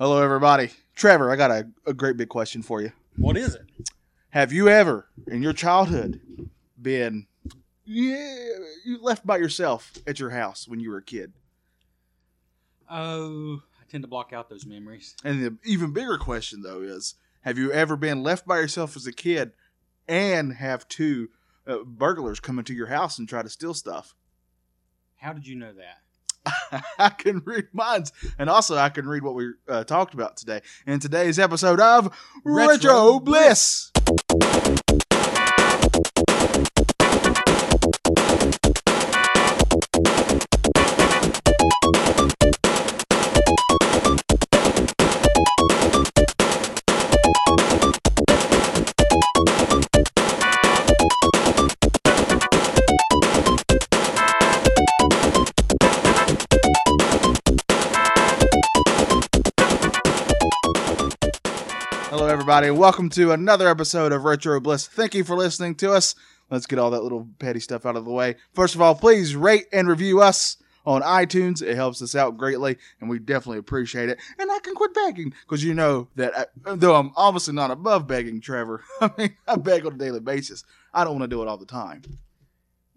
Hello, everybody. Trevor, I got a, a great big question for you. What is it? Have you ever, in your childhood, been yeah, you left by yourself at your house when you were a kid? Oh, I tend to block out those memories. And the even bigger question, though, is have you ever been left by yourself as a kid and have two uh, burglars come into your house and try to steal stuff? How did you know that? I can read minds, and also I can read what we uh, talked about today. In today's episode of Retro, Retro Bliss. Hello, everybody, and welcome to another episode of Retro Bliss. Thank you for listening to us. Let's get all that little petty stuff out of the way. First of all, please rate and review us on iTunes. It helps us out greatly, and we definitely appreciate it. And I can quit begging because you know that I, though I'm obviously not above begging, Trevor. I mean, I beg on a daily basis. I don't want to do it all the time.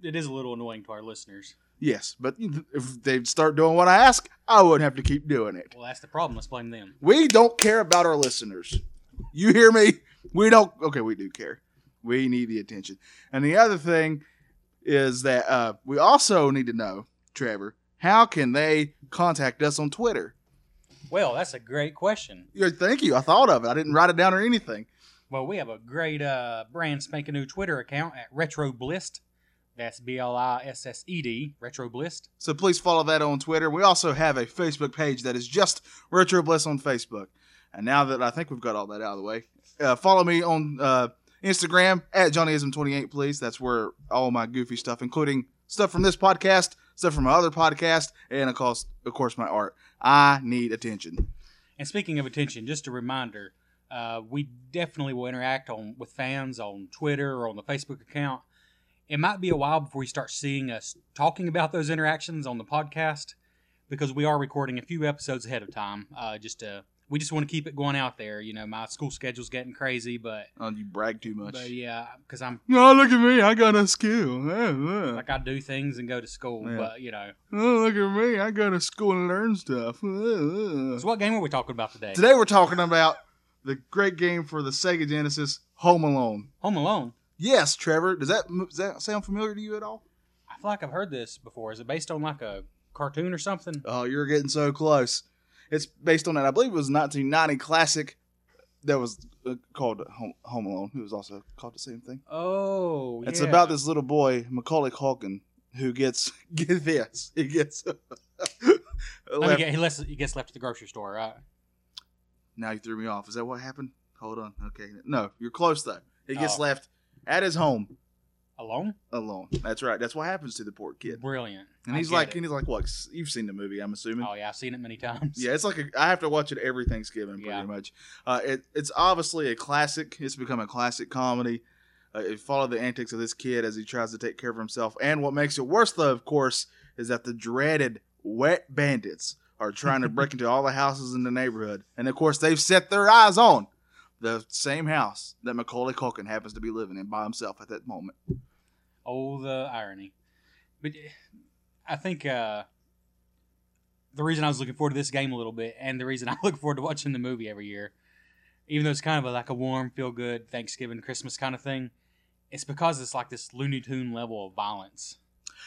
It is a little annoying to our listeners. Yes, but if they start doing what I ask, I wouldn't have to keep doing it. Well, that's the problem. Let's blame them. We don't care about our listeners. You hear me? We don't. Okay, we do care. We need the attention. And the other thing is that uh, we also need to know, Trevor, how can they contact us on Twitter? Well, that's a great question. Yeah, thank you. I thought of it. I didn't write it down or anything. Well, we have a great uh, brand spanking new Twitter account at Retro Blissed. That's B L I S S E D, Retro Blissed. So please follow that on Twitter. We also have a Facebook page that is just Retro Bliss on Facebook. And now that I think we've got all that out of the way, uh, follow me on uh, Instagram at JohnnyIsm28, please. That's where all my goofy stuff, including stuff from this podcast, stuff from my other podcast, and of course, of course, my art. I need attention. And speaking of attention, just a reminder, uh, we definitely will interact on with fans on Twitter or on the Facebook account. It might be a while before you start seeing us talking about those interactions on the podcast because we are recording a few episodes ahead of time. Uh, just to, we just want to keep it going out there. You know, my school schedule's getting crazy, but Oh, you brag too much. but yeah, because I'm Oh, look at me. I got a skill. Oh, like I do things and go to school, Yeah. but you know. Oh, look at me. I go to school and learn stuff. So what game are we talking about today? Today we're talking about the great game for the Sega Genesis, Home Alone. Home Alone. Yes, Trevor. Does that does that sound familiar to you at all? I feel like I've heard this before. Is it based on like a cartoon or something? Oh, you're getting so close. It's based on that. I believe it was a 1990 classic that was uh, called Home, Home Alone. It was also called the same thing. Oh, It's yeah. about this little boy, Macaulay Culkin, who gets get this. He gets left- get, he, lets, he gets left at the grocery store, right? Now you threw me off. Is that what happened? Hold on. Okay. No, you're close though. He gets Oh. left at his home Alone? alone. That's right. That's what happens to the poor kid. Brilliant. And I he's like, it. and he's like, what? You've seen the movie, I'm assuming. oh yeah, I've seen it many times. Yeah, it's like a, I have to watch it every Thanksgiving, pretty Yeah. much. Uh, it, it's obviously a classic. It's become a classic comedy. Uh, it followed the antics of this kid as he tries to take care of himself. And what makes it worse, though, of course, is that the dreaded wet bandits are trying to break into all the houses in the neighborhood. And of course, they've set their eyes on the same house that Macaulay Culkin happens to be living in by himself at that moment. Oh, the irony. But eh, I think uh, the reason I was looking forward to this game a little bit, and the reason I look forward to watching the movie every year, even though it's kind of a, like a warm, feel good Thanksgiving, Christmas kind of thing, it's because it's like this Looney Tune level of violence.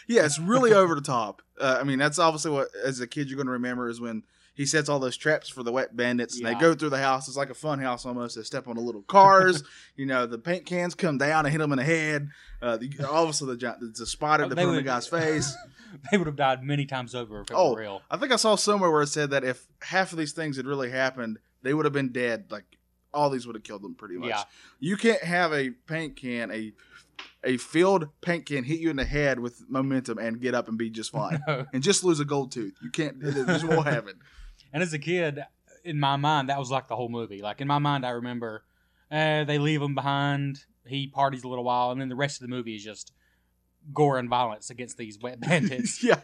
Yeah, it's really over the top. Uh, I mean, that's obviously what, as a kid, you're going to remember is when he sets all those traps for the wet bandits, and Yeah. they go through the house. It's like a fun house almost. They step on the little cars. you know, the paint cans come down and hit them in the head. Uh, the, obviously, the the spider Oh, put in the guy's face. they would have died many times over if it Oh, were real. I think I saw somewhere where it said that if half of these things had really happened, they would have been dead. Like all these would have killed them pretty much. Yeah. You can't have a paint can, a a filled paint can hit you in the head with momentum and get up and be just fine. and just lose a gold tooth. You can't. It just won't happen. And as a kid, in my mind, that was like the whole movie. Like in my mind, I remember uh, they leave him behind. He parties a little while, and then the rest of the movie is just gore and violence against these wet bandits. yeah,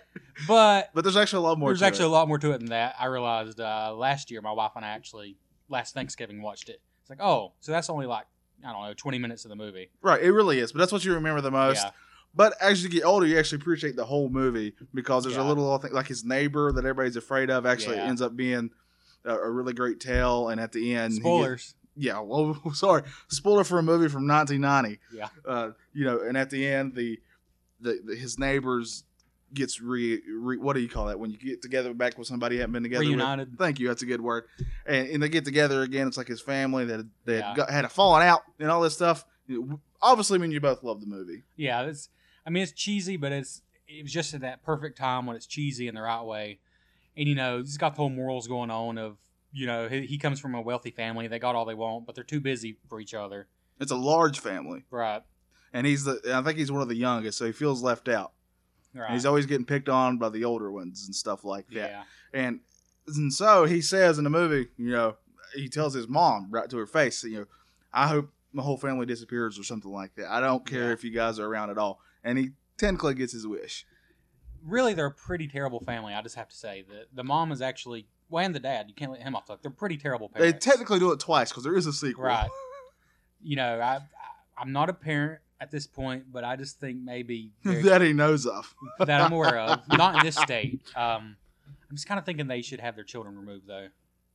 but but there's actually a lot more. there's to actually it. a lot more to it than that. I realized uh, last year, my wife and I actually last Thanksgiving watched it. It's like, oh, so that's only like I don't know, 20 minutes of the movie. right. It really is, but that's what you remember the most. Yeah, But as you get older, you actually appreciate the whole movie because there's a Yeah. little thing like his neighbor that everybody's afraid of. Actually, Yeah. ends up being a, a really great tale, and at the end, he gets- spoilers. yeah, well, sorry, spoiler for a movie from 1990. Yeah. uh, you know, and at the end, the, the, the his neighbors gets re, re what do you call that when you get together back with somebody you haven't been together with? Reunited. Thank you, that's a good word. And, and they get together again. It's like his family that that Yeah. got, had a falling out and all this stuff. Obviously, I mean, you both love the movie. Yeah, it's. I mean, it's cheesy, but it's it was just at that perfect time when it's cheesy in the right way, and you know, he's got the whole morals going on of you know he, he comes from a wealthy family, they got all they want, but they're too busy for each other. It's a large family, Right. and he's the I think he's one of the youngest, so he feels left out. Right. And he's always getting picked on by the older ones and stuff like that. yeah. And and so he says in the movie, you know, he tells his mom right to her face, you know, I hope my whole family disappears or something like that. I don't care Yeah. if you guys are around at all. And he technically gets his wish. Really, they're a pretty terrible family. I just have to say the the mom is actually well, and the dad. You can't let him off the hook. They're pretty terrible parents. They technically do it twice because there is a sequel. Right. You know, I, I I'm not a parent at this point, but I just think maybe that he knows of. that I'm aware of. Not in this state. Um, I'm just kind of thinking they should have their children removed, though.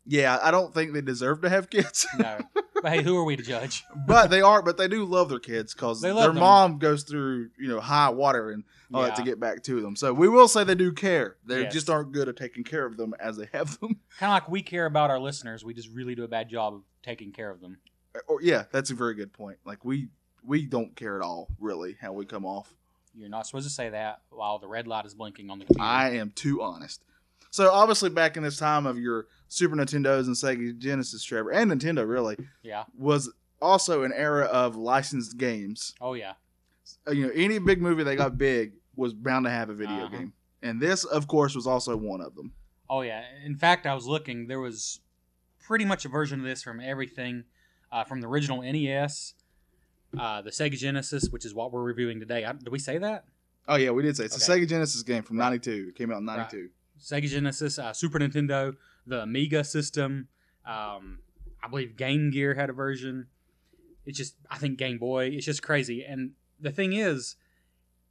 Yeah, I don't think they deserve to have kids, No, but hey, who are we to judge? but they are. But they do love their kids because their them. mom goes through you know high water and all that to get back to them. So we will say they do care. They Yes. just aren't good at taking care of them as they have them. Kind of like we care about our listeners, we just really do a bad job of taking care of them. Uh, or yeah, that's a very good point. Like we we don't care at all, really, how we come off. You're not supposed to say that while the red light is blinking on the computer. I am too honest. So obviously, back in this time of your Super Nintendos and Sega Genesis, Trevor, and Nintendo, really yeah. was also an era of licensed games. Oh yeah. Uh, You know, any big movie that got big was bound to have a video Uh-huh. game, and this, of course, was also one of them. Oh yeah. In fact, I was looking. There was pretty much a version of this from everything, uh, from the original NES, uh, the Sega Genesis, which is what we're reviewing today. I, did we say that? Oh yeah, we did say it's a Sega Genesis game from Right. '92. It came out in '92. Sega Genesis, uh, Super Nintendo, the Amiga system. Um, I believe Game Gear had a version. It's just, I think Game Boy. It's just crazy. And the thing is,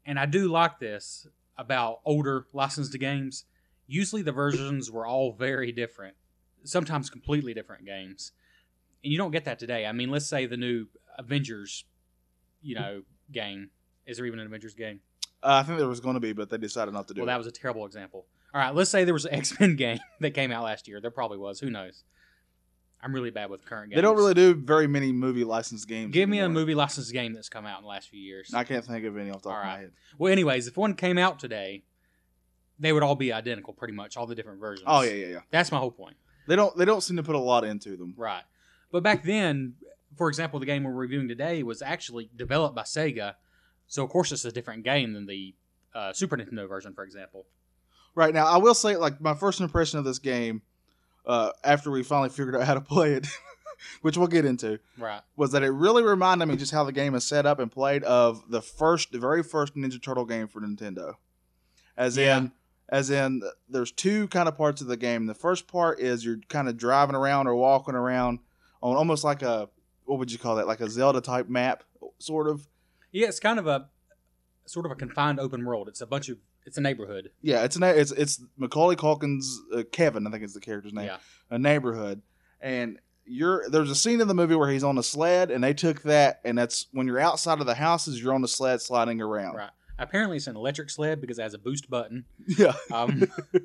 and I do like this about older licensed games. Usually the versions were all very different, sometimes completely different games, and you don't get that today. I mean, let's say the new Avengers, you know, game. Is there even an Avengers game? Uh, I think there was going to be, but they decided not to do Well, it. that was a terrible example. All right, let's say there was an X Men game that came out last year. There probably was. Who knows? I'm really bad with current games. They don't really do very many movie licensed games. Give me a movie licensed game that's come out in the last few years. I can't think of any off the top of my head. Well, anyways, if one came out today, they would all be identical, pretty much, all the different versions. Oh yeah, yeah, yeah. That's my whole point. They don't they don't seem to put a lot into them. Right. But back then, for example, the game we're reviewing today was actually developed by Sega. So, of course, it's a different game than the uh, Super Nintendo version, for example. Right now, I will say like my first impression of this game, uh, after we finally figured out how to play it, which we'll get into, Right. was that it really reminded me just how the game is set up and played of the first, the very first Ninja Turtle game for Nintendo. As Yeah. in, as in, there's two kind of parts of the game. The first part is you're kind of driving around or walking around on almost like a what would you call that? Like a Zelda type map, sort of. Yeah, it's kind of a sort of a confined open world. It's a bunch of it's a neighborhood. Yeah, it's an it's it's Macaulay Culkin's uh, Kevin, I think is the character's name. Yeah. a neighborhood, and you're there's a scene in the movie where he's on a sled, and they took that, and that's when you're outside of the houses, you're on the sled sliding around. Right. Apparently, it's an electric sled because it has a boost button. Yeah, Um,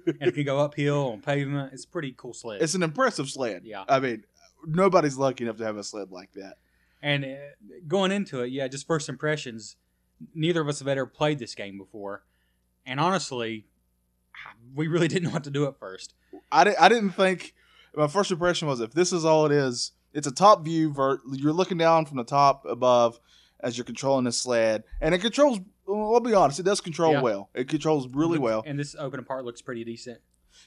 and it can go uphill on pavement. It's a pretty cool sled. it's an impressive sled. Yeah. I mean, nobody's lucky enough to have a sled like that. and uh, going into it, yeah, just first impressions. Neither of us have ever played this game before, and honestly, we really didn't know what to do at first. I, di- I didn't think my first impression was if this is all it is, it's a top view. Ver- you're looking down from the top above as you're controlling the sled, and it controls. Well, I'll be honest, it does control Yeah. well. It controls really well. And this open part looks pretty decent.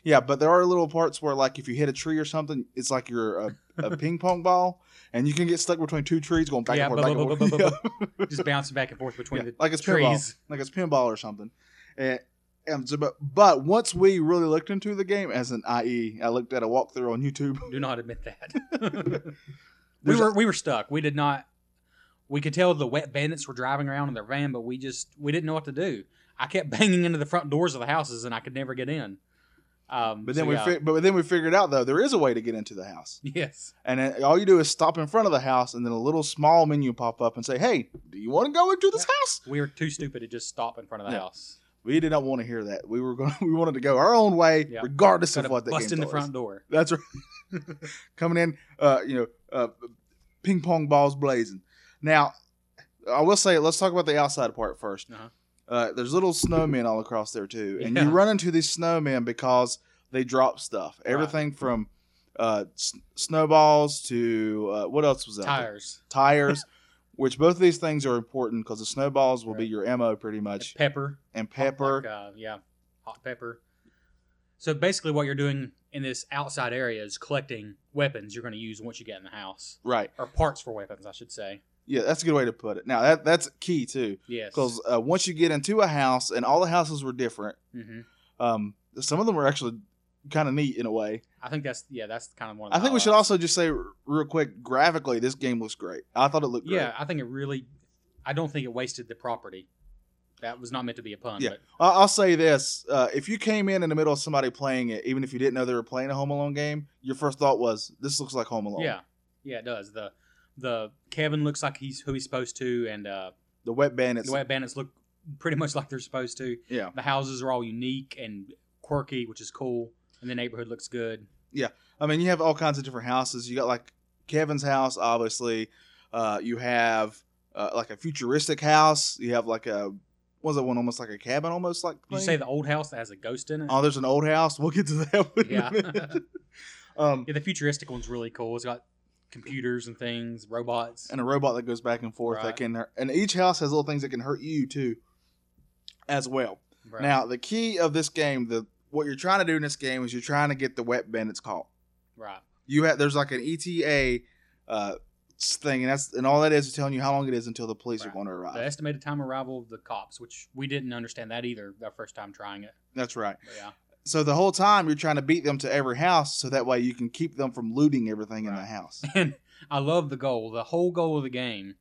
Yeah, but there are little parts where, like, if you hit a tree or something, it's like you're a, a ping pong ball, and you can get stuck between two trees going back Yeah, and forth, back and forth. bu- bu- Yeah. Just bouncing back and forth between Yeah, the like it's pinball, trees. like it's pinball or something. And, and so, but, but once we really looked into the game, as an IE, I looked at a walkthrough on YouTube. Do not admit that. we were we were stuck. We did not. We could tell the wet bandits were driving around in their van, but we just we didn't know what to do. I kept banging into the front doors of the houses, and I could never get in. Um, But then so we, yeah. fi- but then we figured out though there is a way to get into the house, yes, and then all you do is stop in front of the house, and then a little small menu pop up and say, "Hey, do you want to go into this house?" we were too stupid to just stop in front of the Yeah. house. We did not want to hear that. We were going. We wanted to go our own way, Yeah. regardless Gotta of what the bust in the front us. door. That's right. Coming in, uh, you know, uh, ping pong balls blazing. Now, I will say, let's talk about the outside part 1st Uh-huh. Uh, there's little snowmen all across there too, and Yeah. you run into these snowmen because they drop stuff. Everything from uh, s- snowballs to uh, what else was that? Tires, Tires. Which both of these things are important because the snowballs will be your ammo pretty much, pepper, and pepper. like, uh, yeah, hot pepper. So basically, what you're doing in this outside area is collecting weapons you're going to use once you get in the house, Right. or parts for weapons, I should say. Yeah, that's a good way to put it. Now that that's key too, Yes, because uh, once you get into a house, and all the houses were different. hmm Um, some of them were actually kind of neat in a way. I think that's yeah, that's kind of one. Of I think we should also just say real quick, graphically, this game looks great. I thought it looked great. Yeah, I think it really. I don't think it wasted the property. That was not meant to be a pun. Yeah. but I'll say this: uh, if you came in in the middle of somebody playing it, even if you didn't know they were playing a Home Alone game, your first thought was, "This looks like Home Alone." yeah, yeah, it does. The the Kevin looks like he's who he's supposed to, and uh, the Wet Bandits. the Wet Bandits look pretty much like they're supposed to. Yeah, The houses are all unique and quirky, which is cool, and the neighborhood looks good. I mean, you have all kinds of different houses. You got like Kevin's house, obviously. Uh, you have uh, like a futuristic house. You have like a what was it one almost like a cabin, almost like. Did you say the old house that has a ghost in it? Oh, there's an old house. We'll get to that. one in a Yeah. um, yeah, the futuristic one's really cool. It's got computers and things, robots. and a robot that goes back and forth that Right. can, and each house has little things that can hurt you too, as well. Right. Now, the key of this game, the what you're trying to do in this game is you're trying to get the wet bandits caught. right. You have there's like an ETA uh, thing, and that's and all that is is telling you how long it is until the police are going to arrive. The estimated time arrival of the cops, which we didn't understand that either our first time trying it. That's right. But yeah. So the whole time you're trying to beat them to every house, so that way you can keep them from looting everything in the house. And I love the goal. The whole goal of the game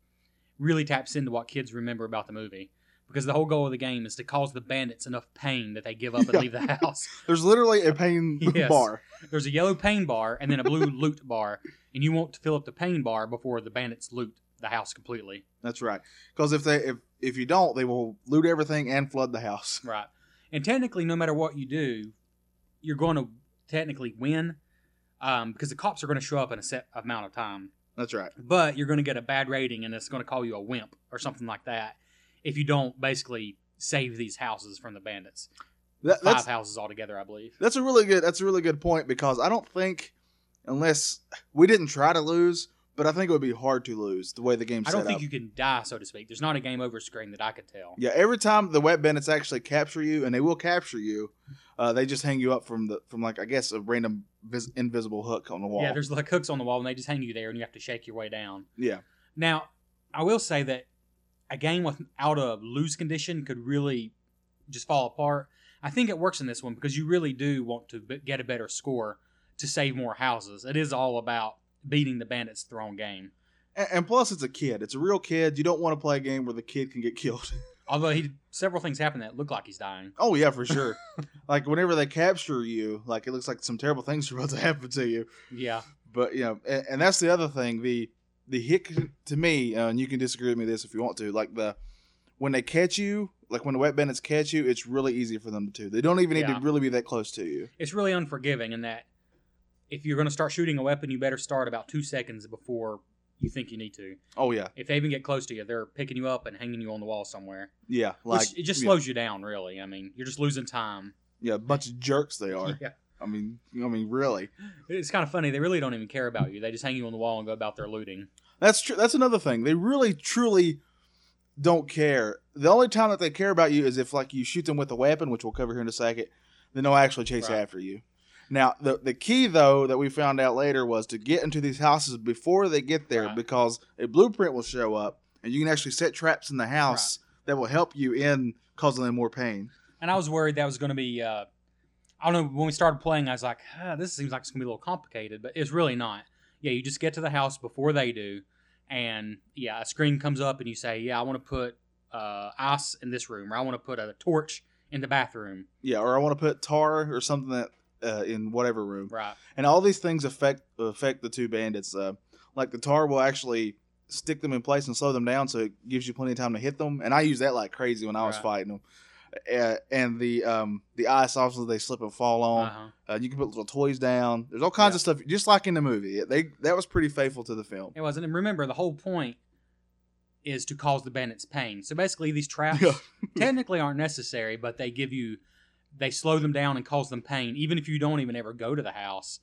really taps into what kids remember about the movie. Because the whole goal of the game is to cause the bandits enough pain that they give up and Yeah. leave the house. There's literally a pain Yes. bar. There's a yellow pain bar and then a blue loot bar, and you want to fill up the pain bar before the bandits loot the house completely. That's right. Because if they if if you don't, they will loot everything and flood the house. Right. And technically, no matter what you do, you're going to technically win um, because the cops are going to show up in a set amount of time. That's right. But you're going to get a bad rating and it's going to call you a wimp or something like that if you don't basically save these houses from the bandits. That, Five houses altogether, I believe. that's a really good that's a really good point because I don't think unless we didn't try to lose, but I think it would be hard to lose the way the game's I don't think up. you can die, so to speak. There's not a game over screen that I could tell. Yeah, every time the wet bandits actually capture you, and they will capture you, uh, they just hang you up from the from like I guess a random vis- invisible hook on the wall. Yeah, there's like hooks on the wall and they just hang you there and you have to shake your way down. yeah, Now, I will say that a game without a lose condition could really just fall apart. I think it works in this one because you really do want to b- get a better score to save more houses. It is all about beating the bandits their own game. and, and plus it's a kid. It's a real kid. You don't want to play a game where the kid can get killed. Although he several things happen that look like he's dying. oh yeah, for sure. like whenever they capture you, like it looks like some terrible things are about to happen to you. Yeah, But you know, and, and that's the other thing. The the hit to me, uh, and you can disagree with me this if you want to. Like the when they catch you, like when the wet bandits catch you, it's really easy for them to. They don't even need Yeah. to really be that close to you. it's really unforgiving in that if you're going to start shooting a weapon, you better start about two seconds before you think you need to. Oh yeah, If they even get close to you, they're picking you up and hanging you on the wall somewhere. yeah. Like Which it just yeah, slows you down, really. I mean, you're just losing time. Yeah, a bunch of jerks they are. Yeah. I mean, I mean, really. It's kind of funny. They really don't even care about you. They just hang you on the wall and go about their looting. That's true. That's another thing. They really, truly don't care. The only time that they care about you is if, like, you shoot them with a weapon, which we'll cover here in a second. then they'll actually chase Right. after you. Now, the the key though that we found out later was to get into these houses before they get there Right. because a blueprint will show up and you can actually set traps in the house that will help you in causing them more pain. And I was worried that was going to be. Uh, I don't know. When we started playing, I was like, ah, "This seems like it's going to be a little complicated," but it's really not. Yeah, you just get to the house before they do, and yeah, a screen comes up, and you say, "Yeah, I want to put uh, ice in this room, or I want to put a torch in the bathroom." Yeah, or I want to put tar or something that uh, in whatever room. Right. and all these things affect affect the two bandits. Uh, like the tar will actually stick them in place and slow them down, so it gives you plenty of time to hit them. And I use that like crazy when I was Right. fighting them. Uh, and the um the ice obviously they slip and fall on. Uh-huh. Uh, you can put little toys down. There's all kinds Yeah. of stuff, just like in the movie. They that was pretty faithful to the film. It wasn't. And remember, the whole point is to cause the bandits pain. So basically, these traps Yeah. technically aren't necessary, but they give you, they slow them down and cause them pain. Even if you don't even ever go to the house,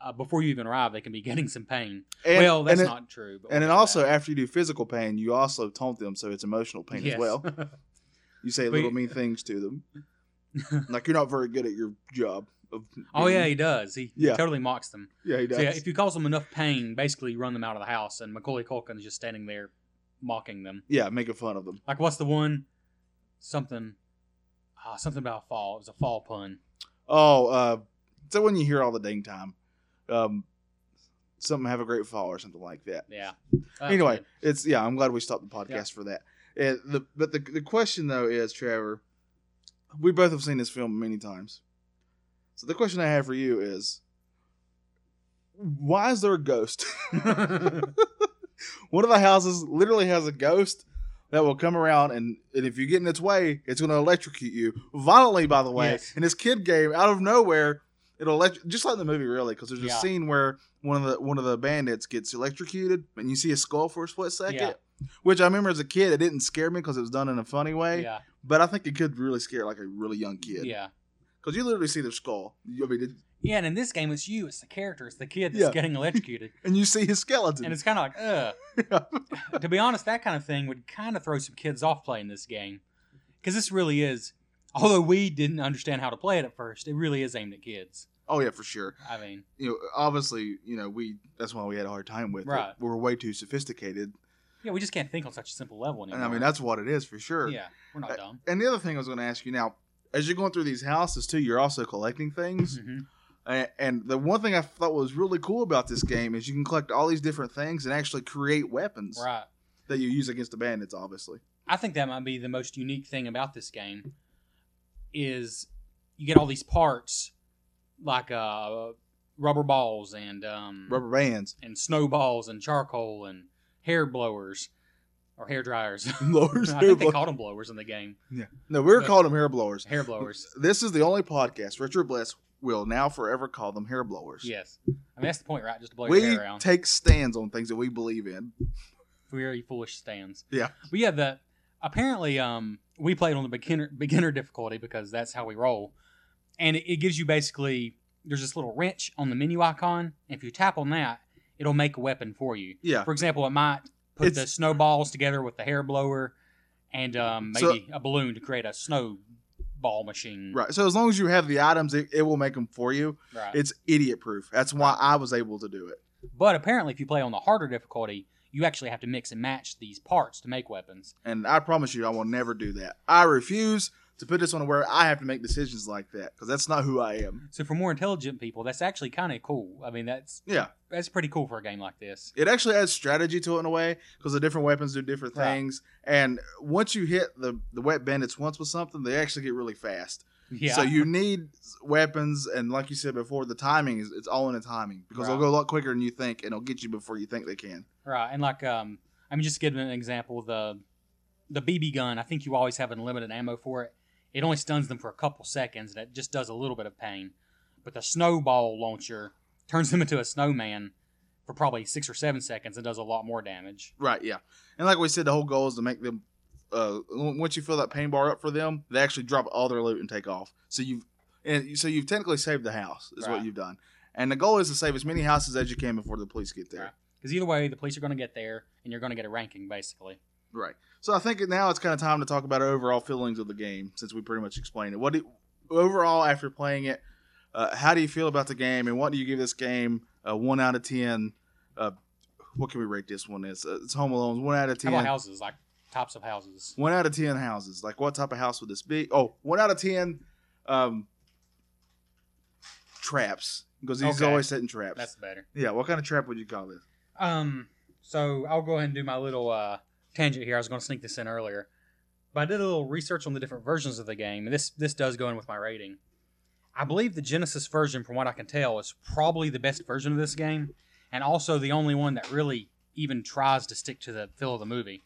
uh, before you even arrive, they can be getting some pain. And, well, that's then- not true. But And then we'll get to also that. after you do physical pain, you also taunt them, so it's emotional pain Yes. as well. You say little mean things to them, like you're not very good at your job. Of oh yeah, he does. He Yeah. totally mocks them. yeah, he does. So yeah, if you cause them enough pain, basically you run them out of the house, and Macaulay Culkin is just standing there mocking them. yeah, making fun of them. Like what's the one? Something. Ah, something about fall. It was a fall pun. Oh, uh, so when you hear all the ding time, um, something have a great fall or something like that. Yeah. Anyway, it's yeah. I'm glad we stopped the podcast Yeah. for that. And the but the the question though is Trevor, we both have seen this film many times. So the question I have for you is, why is there a ghost? One of the houses literally has a ghost that will come around and, and if you get in its way, it's going to electrocute you violently. By the way, Yes. in this kid game, out of nowhere, it'll elect- just like the movie really, because there's a Yeah. scene where one of the one of the bandits gets electrocuted and you see a skull for a split second. Yeah. Which I remember as a kid, it didn't scare me because it was done in a funny way. yeah. But I think it could really scare like a really young kid. Yeah. Because you literally see their skull. You- I mean, it- Yeah, and in this game, it's you. It's the character. It's the kid that's Yeah. getting electrocuted, and you see his skeleton. and it's kind of like, ugh. to be honest, that kind of thing would kind of throw some kids off playing this game, because this really is. Although we didn't understand how to play it at first, it really is aimed at kids. oh yeah, for sure. I mean, You know, obviously, you know, we that's why we had a hard time with Right. it. We're way too sophisticated, yeah, we just can't think on such a simple level anymore. and I mean that's what it is for sure. yeah, we're not dumb. And the other thing I was going to ask you now, as you're going through these houses too, you're also collecting things. hmm A- And the one thing I thought was really cool about this game is you can collect all these different things and actually create weapons Right. that you use against the bandits. Obviously, I think that might be the most unique thing about this game is you get all these parts like uh, rubber balls and um, rubber bands, and snowballs and charcoal and hair blowers or hair dryers. blowers. I hair think they blow- called them blowers in the game. Yeah. No, we were but- calling them hair blowers. Hair blowers. This is the only podcast Retro Bliss will now forever call them hair blowers. yes. I mean that's the point, right? Just to blow your We hair around. take stands on things that we believe in. Very foolish stands. Yeah. But yeah, the apparently um we played on the beginner beginner difficulty because that's how we roll, and it, it gives you basically there's this little wrench on the menu icon. And if you tap on that, it'll make a weapon for you. Yeah. For example, it might put It's- the snowballs together with the hair blower, and um, So- maybe a balloon to create a snowball machine. Right. So as long as you have the items, it, it will make them for you. Right. It's idiot proof. That's why I was able to do it. But apparently, if you play on the harder difficulty, you actually have to mix and match these parts to make weapons. And I promise you, I will never do that. I refuse to put this on where I have to make decisions like that because that's not who I am. So for more intelligent people, that's actually kind of cool. I mean, that's Yeah. that's pretty cool for a game like this. It actually adds strategy to it in a way because the different weapons do different Right. things. And once you hit the, the wet bandits once with something, they actually get really fast. Yeah. So you need weapons, and like you said before, the timing is it's all in the timing because they'll go a lot quicker than you think, and they'll get you before you think they can. right, and like um, I mean, just giving an example, the the BB gun. I think you always have unlimited ammo for it. It only stuns them for a couple seconds, and it just does a little bit of pain. But the snowball launcher turns them into a snowman for probably six or seven seconds and does a lot more damage. Right, yeah. And like we said, the whole goal is to make them. Uh, once you fill that pain bar up for them, they actually drop all their loot and take off. So you've and so you've technically saved the house is Right. what you've done. And the goal is to save as many houses as you can before the police get there. Right. Because either way, the police are going to get there, and you're going to get a ranking, basically. Right. So I think now it's kind of time to talk about our overall feelings of the game since we pretty much explained it. What do you, overall, after playing it, uh, how do you feel about the game, and what do you give this game? A one out of ten. Uh, what can we rate this one? As uh, it's Home Alone. One out of How ten. about houses? Like tops of houses. One out of ten houses. Like what type of house would this be? Oh, one out of ten. Um, traps because he's Okay. always setting traps. That's better. yeah. What kind of trap would you call this? Um, so I'll go ahead and do my little uh, tangent here. I was going to sneak this in earlier, but I did a little research on the different versions of the game, and this this does go in with my rating. I believe the Genesis version, from what I can tell, is probably the best version of this game, and also the only one that really even tries to stick to the feel of the movie.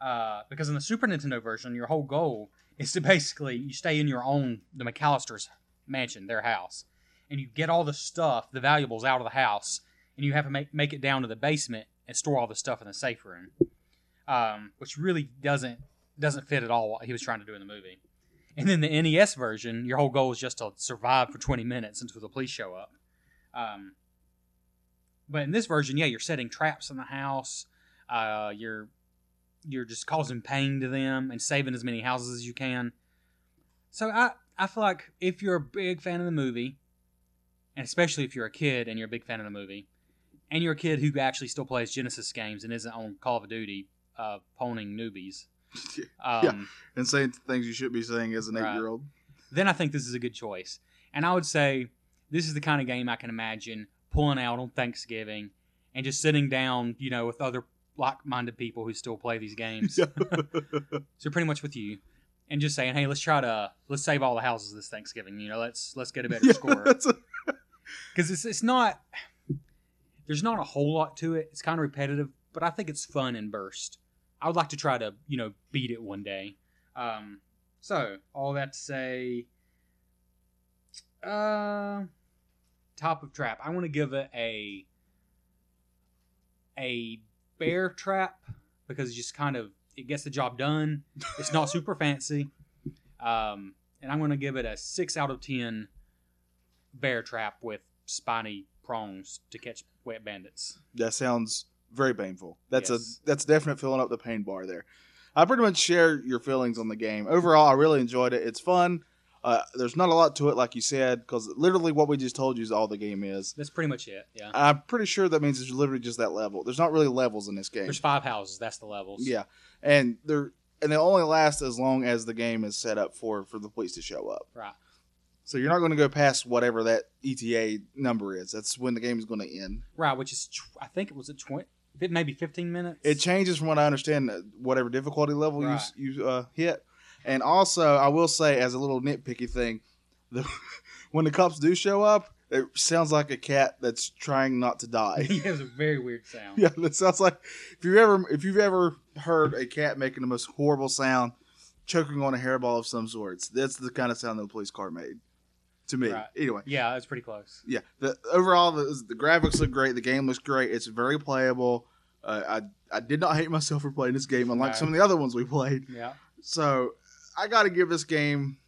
Uh, because in the Super Nintendo version, your whole goal is to basically you stay in your own the McCallister's mansion, their house, and you get all the stuff, the valuables out of the house, and you have to make make it down to the basement and store all the stuff in the safe room, um, which really doesn't doesn't fit at all what he was trying to do in the movie. And then the NES version, your whole goal is just to survive for 20 minutes until the police show up. Um, but in this version, yeah, you're setting traps in the house. Uh, you're you're just causing pain to them and saving as many houses as you can. So I I feel like if you're a big fan of the movie, and especially if you're a kid and you're a big fan of the movie, and you're a kid who actually still plays Genesis games and isn't on Call of Duty uh, poning newbies, um, Yeah. And saying things you should be saying as an Right. eight-year-old. then I think this is a good choice. And I would say this is the kind of game I can imagine pulling out on Thanksgiving and just sitting down, you know, with other like-minded people who still play these games. so pretty much with you, and just saying, hey, let's try to let's save all the houses this Thanksgiving. You know, let's let's get a better Yeah, score because it's it's not there's not a whole lot to it. It's kind of repetitive, but I think it's fun and burst. I would like to try to you know beat it one day. Um, so all that to say, uh, top of trap. I want to give it a a bear trap because it's just kind of it gets the job done. It's not super fancy. Um, and I'm going to give it a six out of ten bear trap with spiny prongs to catch wet bandits. that sounds very painful. That's Yes. a that's definite filling up the pain bar there. I pretty much share your feelings on the game. Overall, I really enjoyed it. It's fun. Uh, there's not a lot to it, like you said, because literally what we just told you is all the game is. That's pretty much it. Yeah. I'm pretty sure that means it's literally just that level. There's not really levels in this game. There's five houses. That's the levels. Yeah, and they're and they only last as long as the game is set up for for the police to show up. Right. So you're not going to go past whatever that ETA number is. That's when the game is going to end. Right. Which is, tw- I think it was a twenty, maybe fifteen minutes. It changes from what I understand, uh, whatever difficulty level Right. you you uh, hit. And also, I will say, as a little nitpicky thing, the, when the cops do show up, it sounds like a cat that's trying not to die. it was a very weird sound. yeah, that sounds like if you ever if you've ever heard a cat making the most horrible sound, choking on a hairball of some sorts. That's the kind of sound that the police car made to me. Right. Anyway, Yeah, that's pretty close. yeah. The overall, the, the graphics look great. The game looks great. It's very playable. Uh, I I did not hate myself for playing this game, unlike No. some of the other ones we played. Yeah. So I got to give this game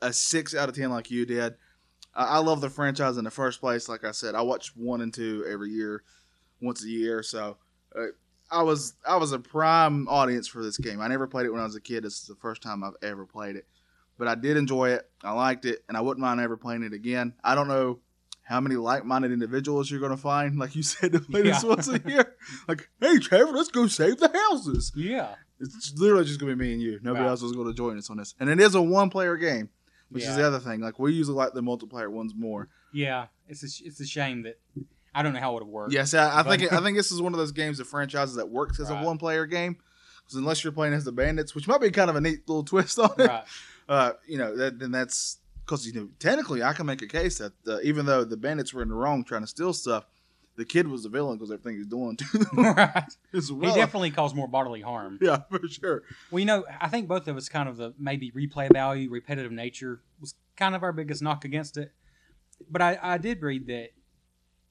a six out of ten, like you did. I, I love the franchise in the first place. Like I said, I watch one and two every year, once a year. So uh, I was I was a prime audience for this game. I never played it when I was a kid. This is the first time I've ever played it, but I did enjoy it. I liked it, and I wouldn't mind ever playing it again. I don't know how many like-minded individuals you're going to find, like you said, to play this once a year. Like, hey, Trevor, let's go save the houses. Yeah. It's literally just gonna be me and you. Nobody Right. else is gonna join us on this. And it is a one player game, which is the other thing. Like we usually like the multiplayer ones more. Yeah. It's a, it's a shame that I don't know how it would work. Yes, I, I But- think I think this is one of those games of franchises that works as Right. a one player game. Because unless you're playing as the bandits, which might be kind of a neat little twist on it, Right. Uh, you know, that, then that's because you know technically I can make a case that uh, even though the bandits were in the wrong trying to steal stuff, the kid was the villain because everything he's doing to them right. as He definitely caused more bodily harm. yeah, for sure. Well, you know, I think both of us kind of the maybe replay value, repetitive nature was kind of our biggest knock against it. But I, I did read that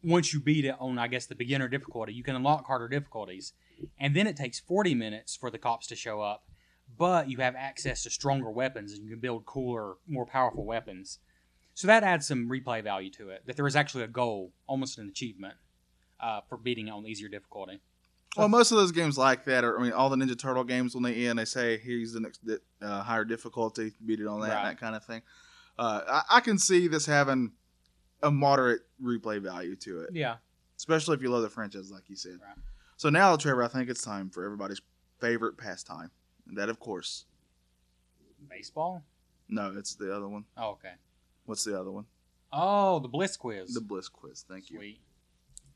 once you beat it on, I guess, the beginner difficulty, you can unlock harder difficulties. And then it takes 40 minutes for the cops to show up, but you have access to stronger weapons and you can build cooler, more powerful weapons. So that adds some replay value to it, that there is actually a goal, almost an achievement, uh, for beating it on easier difficulty. Well, most of those games like that are, I mean, all the Ninja Turtle games when they end, they say here's the next uh, higher difficulty, beat it on that, Right. that kind of thing. Uh, I, I can see this having a moderate replay value to it, Yeah. especially if you love the franchise, like you said. Right. So now, Trevor, I think it's time for everybody's favorite pastime, and that, of course, Baseball. no, it's the other one. Oh, okay. What's the other one? Oh, the Bliss quiz. The Bliss quiz. Thank you. Sweet.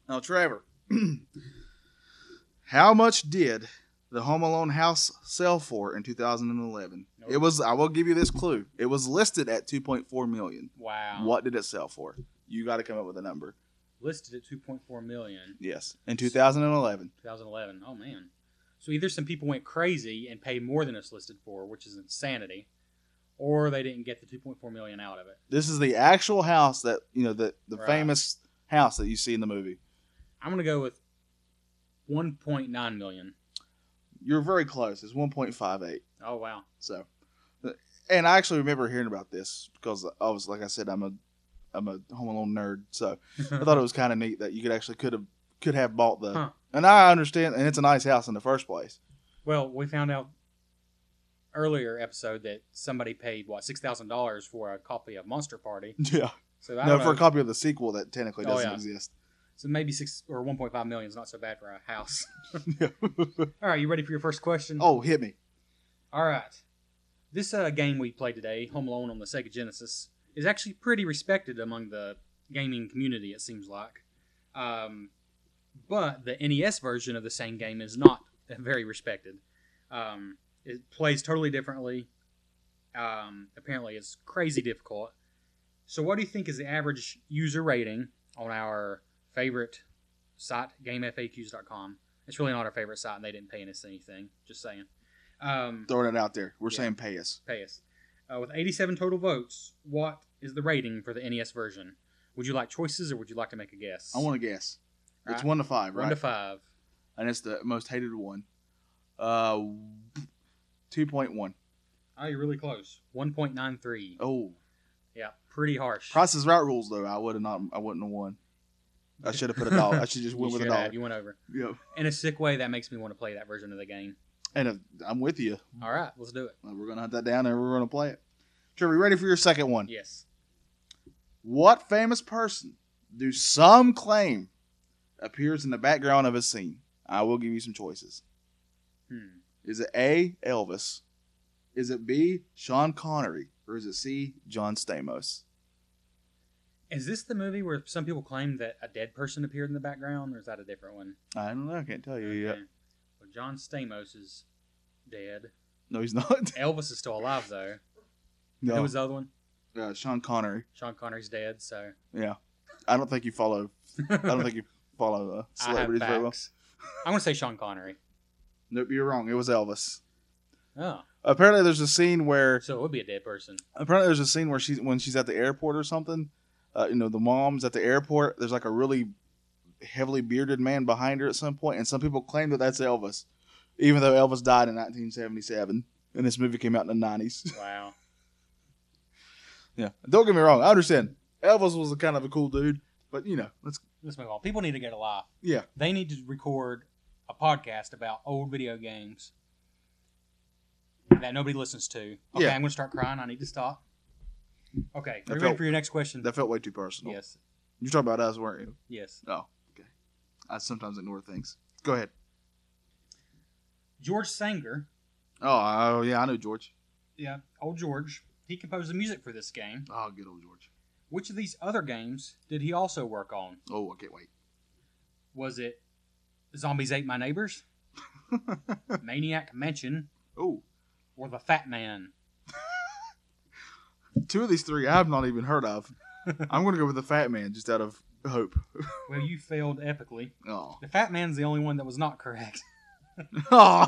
Now, Trevor, how much did the Home Alone house sell for in 2011? Nope. It was. I will give you this clue. It was listed at 2.4 million. Wow. What did it sell for? You got to come up with a number. Listed at 2.4 million. Yes, in 2011. 2011. Oh man. So either some people went crazy and paid more than it's listed for, which is insanity, or they didn't get the 2.4 million out of it. This is the actual house that you know the the Right. famous house that you see in the movie. I'm gonna go with 1.9 million. You're very close. It's 1.58. Oh wow. So, and I actually remember hearing about this because I was like I said, I'm a I'm a Home Alone nerd, so I thought it was kind of neat that you could actually could have could have bought the. Huh. And I understand, and it's a nice house in the first place. well, we found out earlier episode that somebody paid what six thousand dollars for a copy of Monster Party. Yeah, So I no, for a copy of the sequel that technically Oh, doesn't yeah. exist. So maybe six or 1.5 million is not so bad for a house. Yeah. All right, you ready for your first question? oh, hit me! All right. This uh, game we played today, Home Alone on the Sega Genesis, is actually pretty respected among the gaming community, it seems like. Um, but the NES version of the same game is not very respected. Um, it plays totally differently. Um, apparently, it's crazy difficult. So, what do you think is the average user rating on our favorite site, GameFAQs.com? It's really not our favorite site, and they didn't pay us anything. Just saying. Um, Throwing it out there. We're Yeah. saying pay us. pay us. Uh, with 87 total votes, what is the rating for the NES version? Would you like choices or would you like to make a guess? I want to guess. It's one to five, right? one to five. and it's the most hated one. Uh, two point one. Oh, you're really close. 1.93. Oh, Yeah, pretty harsh. Price is Right rules though. I would have not. I wouldn't have won. I should have put a dollar. I should just You went with a should dollar. have. You went over. Yep. In a sick way, that makes me want to play that version of the game. And if, I'm with you. All right, let's do it. We're gonna hunt that down and we're gonna play it. Trevor, you ready for your second one? Yes. What famous person do some claim appears in the background of a scene? I will give you some choices. Hmm. Is it A. Elvis? Is it B. Sean Connery? Or is it C. John Stamos? Is this the movie where some people claim that a dead person appeared in the background, or is that a different one? I don't know. I can't tell you yet. Well, John Stamos is dead. No, he's not. Elvis is still alive, though. no, Who was the other one? uh, Sean Connery. Sean Connery's dead, so. Yeah, I don't think you follow. I don't think you follow uh, celebrities very well. I'm gonna say Sean Connery. Nope, you're wrong. It was Elvis. Oh, Apparently, there's a scene where so it would be a dead person. apparently there's a scene where she's when she's at the airport or something. Uh, you know, the mom's at the airport. There's like a really heavily bearded man behind her at some point, and some people claim that that's Elvis, even though Elvis died in 1977, and this movie came out in the 90s. Wow. yeah, don't get me wrong. I understand Elvis was a kind of a cool dude, but you know, let's Let's move on. People need to get a life. yeah. They need to record a podcast about old video games that nobody listens to. Okay, Yeah. I'm gonna start crying. I need to stop. Okay, are you ready for your next question? That felt way too personal. Yes. You're talking about us, weren't you? Yes. Oh, okay. I sometimes ignore things. Go ahead. George Sanger. Oh, oh yeah, I know George. Yeah. Old George. He composed the music for this game. Oh, good old George. Which of these other games did he also work on? Oh, I can't wait. Was it Zombies Ate My Neighbors, Maniac Mansion, oh, or The Fat Man? two of these three I've not even heard of. I'm going to go with the Fat Man just out of hope. Well, you failed epically. Oh, The Fat Man's the only one that was not correct. oh.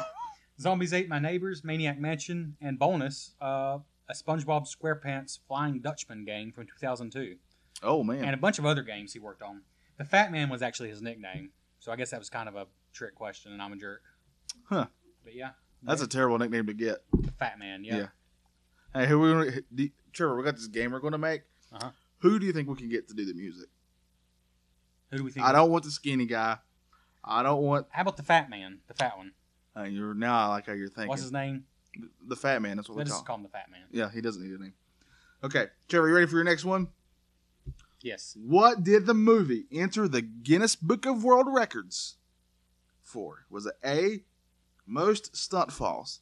Zombies Ate My Neighbors, Maniac Mansion, and bonus, uh, a SpongeBob SquarePants Flying Dutchman game from 2002, oh man. and a bunch of other games he worked on. The Fat Man was actually his nickname, so I guess that was kind of a trick question, and I'm a jerk. Huh. But yeah, That's a terrible nickname to get. the Fat Man. Yeah. Yeah. Hey, who we gonna, do- Trevor? We got this game we're going to make. Uh-huh. Who do you think we can get to do the music? Who do we think? I don't want the skinny guy. I don't want. How about the Fat Man? The Fat one. Uh, you're now I like how you're thinking. What's his name? The Fat Man. That's what we Let's call. just call him the Fat Man. Yeah, he doesn't need a name. Okay, Trevor, you ready for your next one? Yes. What did the movie enter the Guinness Book of World Records for? Was it A, most stunt falls?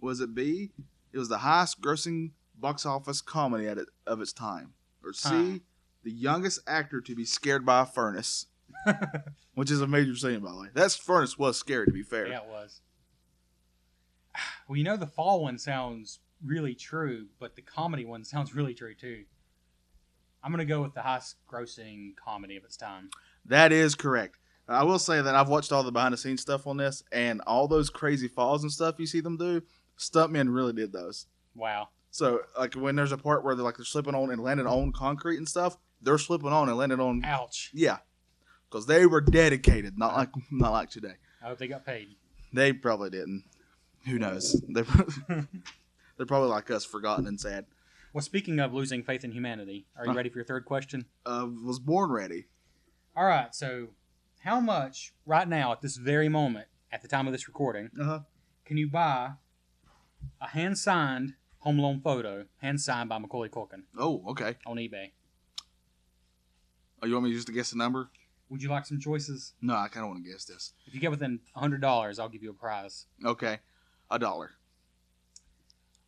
Was it B, it was the highest grossing box office comedy at it, of its time? Or C, the youngest actor to be scared by a furnace? Which is a major scene, by the way. That furnace was scary, to be fair. Yeah, it was. Well, you know, the fall one sounds really true, but the comedy one sounds really true too. I'm gonna go with the highest grossing comedy of its time. That is correct. I will say that I've watched all the behind the scenes stuff on this, and all those crazy falls and stuff you see them do, stuntmen really did those. Wow. So like when there's a part where they're like they're slipping on and landing on concrete and stuff, they're slipping on and landing on Ouch. yeah, because they were dedicated, not like not like today. I hope they got paid. They probably didn't. Who knows? They they're probably like us, forgotten and sad. Well, speaking of losing faith in humanity, are you ready for your third question? Uh, was born ready. All right. So, how much right now, at this very moment, at the time of this recording, Uh huh. can you buy a hand signed Home Alone photo, hand signed by Macaulay Culkin, Oh, okay. on eBay? Oh, you want me just to guess the number? Would you like some choices? No, I kind of want to guess this. If you get within hundred dollars, I'll give you a prize. Okay, a dollar.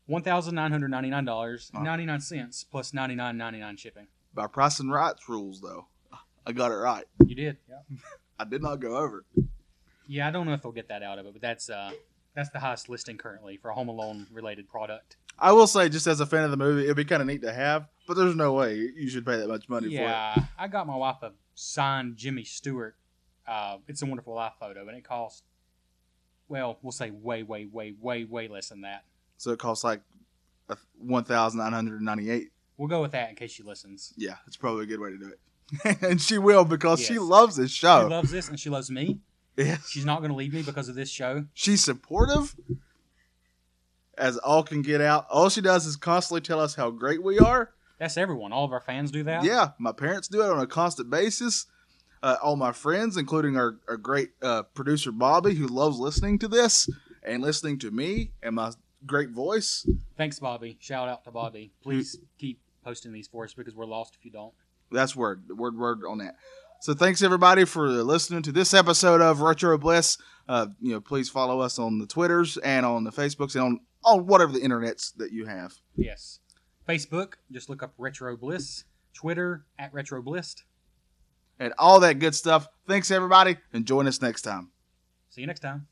One thousand nine hundred ninety nine dollars Huh. ninety nine cents plus ninety nine ninety nine shipping. By price and rights rules, though, I got it right. You did. Yeah. I did not go over. Yeah, I don't know if they'll get that out of it, but that's uh that's the highest listing currently for a Home Alone related product. I will say, just as a fan of the movie, it'd be kind of neat to have, but there's no way you should pay that much money for it. Yeah, I got my wife a signed Jimmy Stewart. Uh, it's a Wonderful Life photo, and it cost, well, we'll say way, way, way, way, way less than that. So it costs like a- 1,998. We'll go with that in case she listens. Yeah, it's probably a good way to do it. and she will because she loves this show. She loves this, and she loves me. yeah. She's not going to leave me because of this show. She's supportive as all can get out. All she does is constantly tell us how great we are. That's everyone. All of our fans do that. Yeah, my parents do it on a constant basis. Uh, all my friends, including our, our great uh, producer Bobby, who loves listening to this and listening to me and my great voice. Thanks, Bobby. Shout out to Bobby. Please keep posting these for us because we're lost if you don't. That's word, word, word on that. So thanks everybody for listening to this episode of Retro Bliss. Uh, you know, please follow us on the Twitters and on the Facebooks and on on whatever the internets that you have. Yes. Facebook, just look up Retro Bliss. Twitter, at Retro Bliss. And all that good stuff. Thanks everybody and join us next time. See you next time.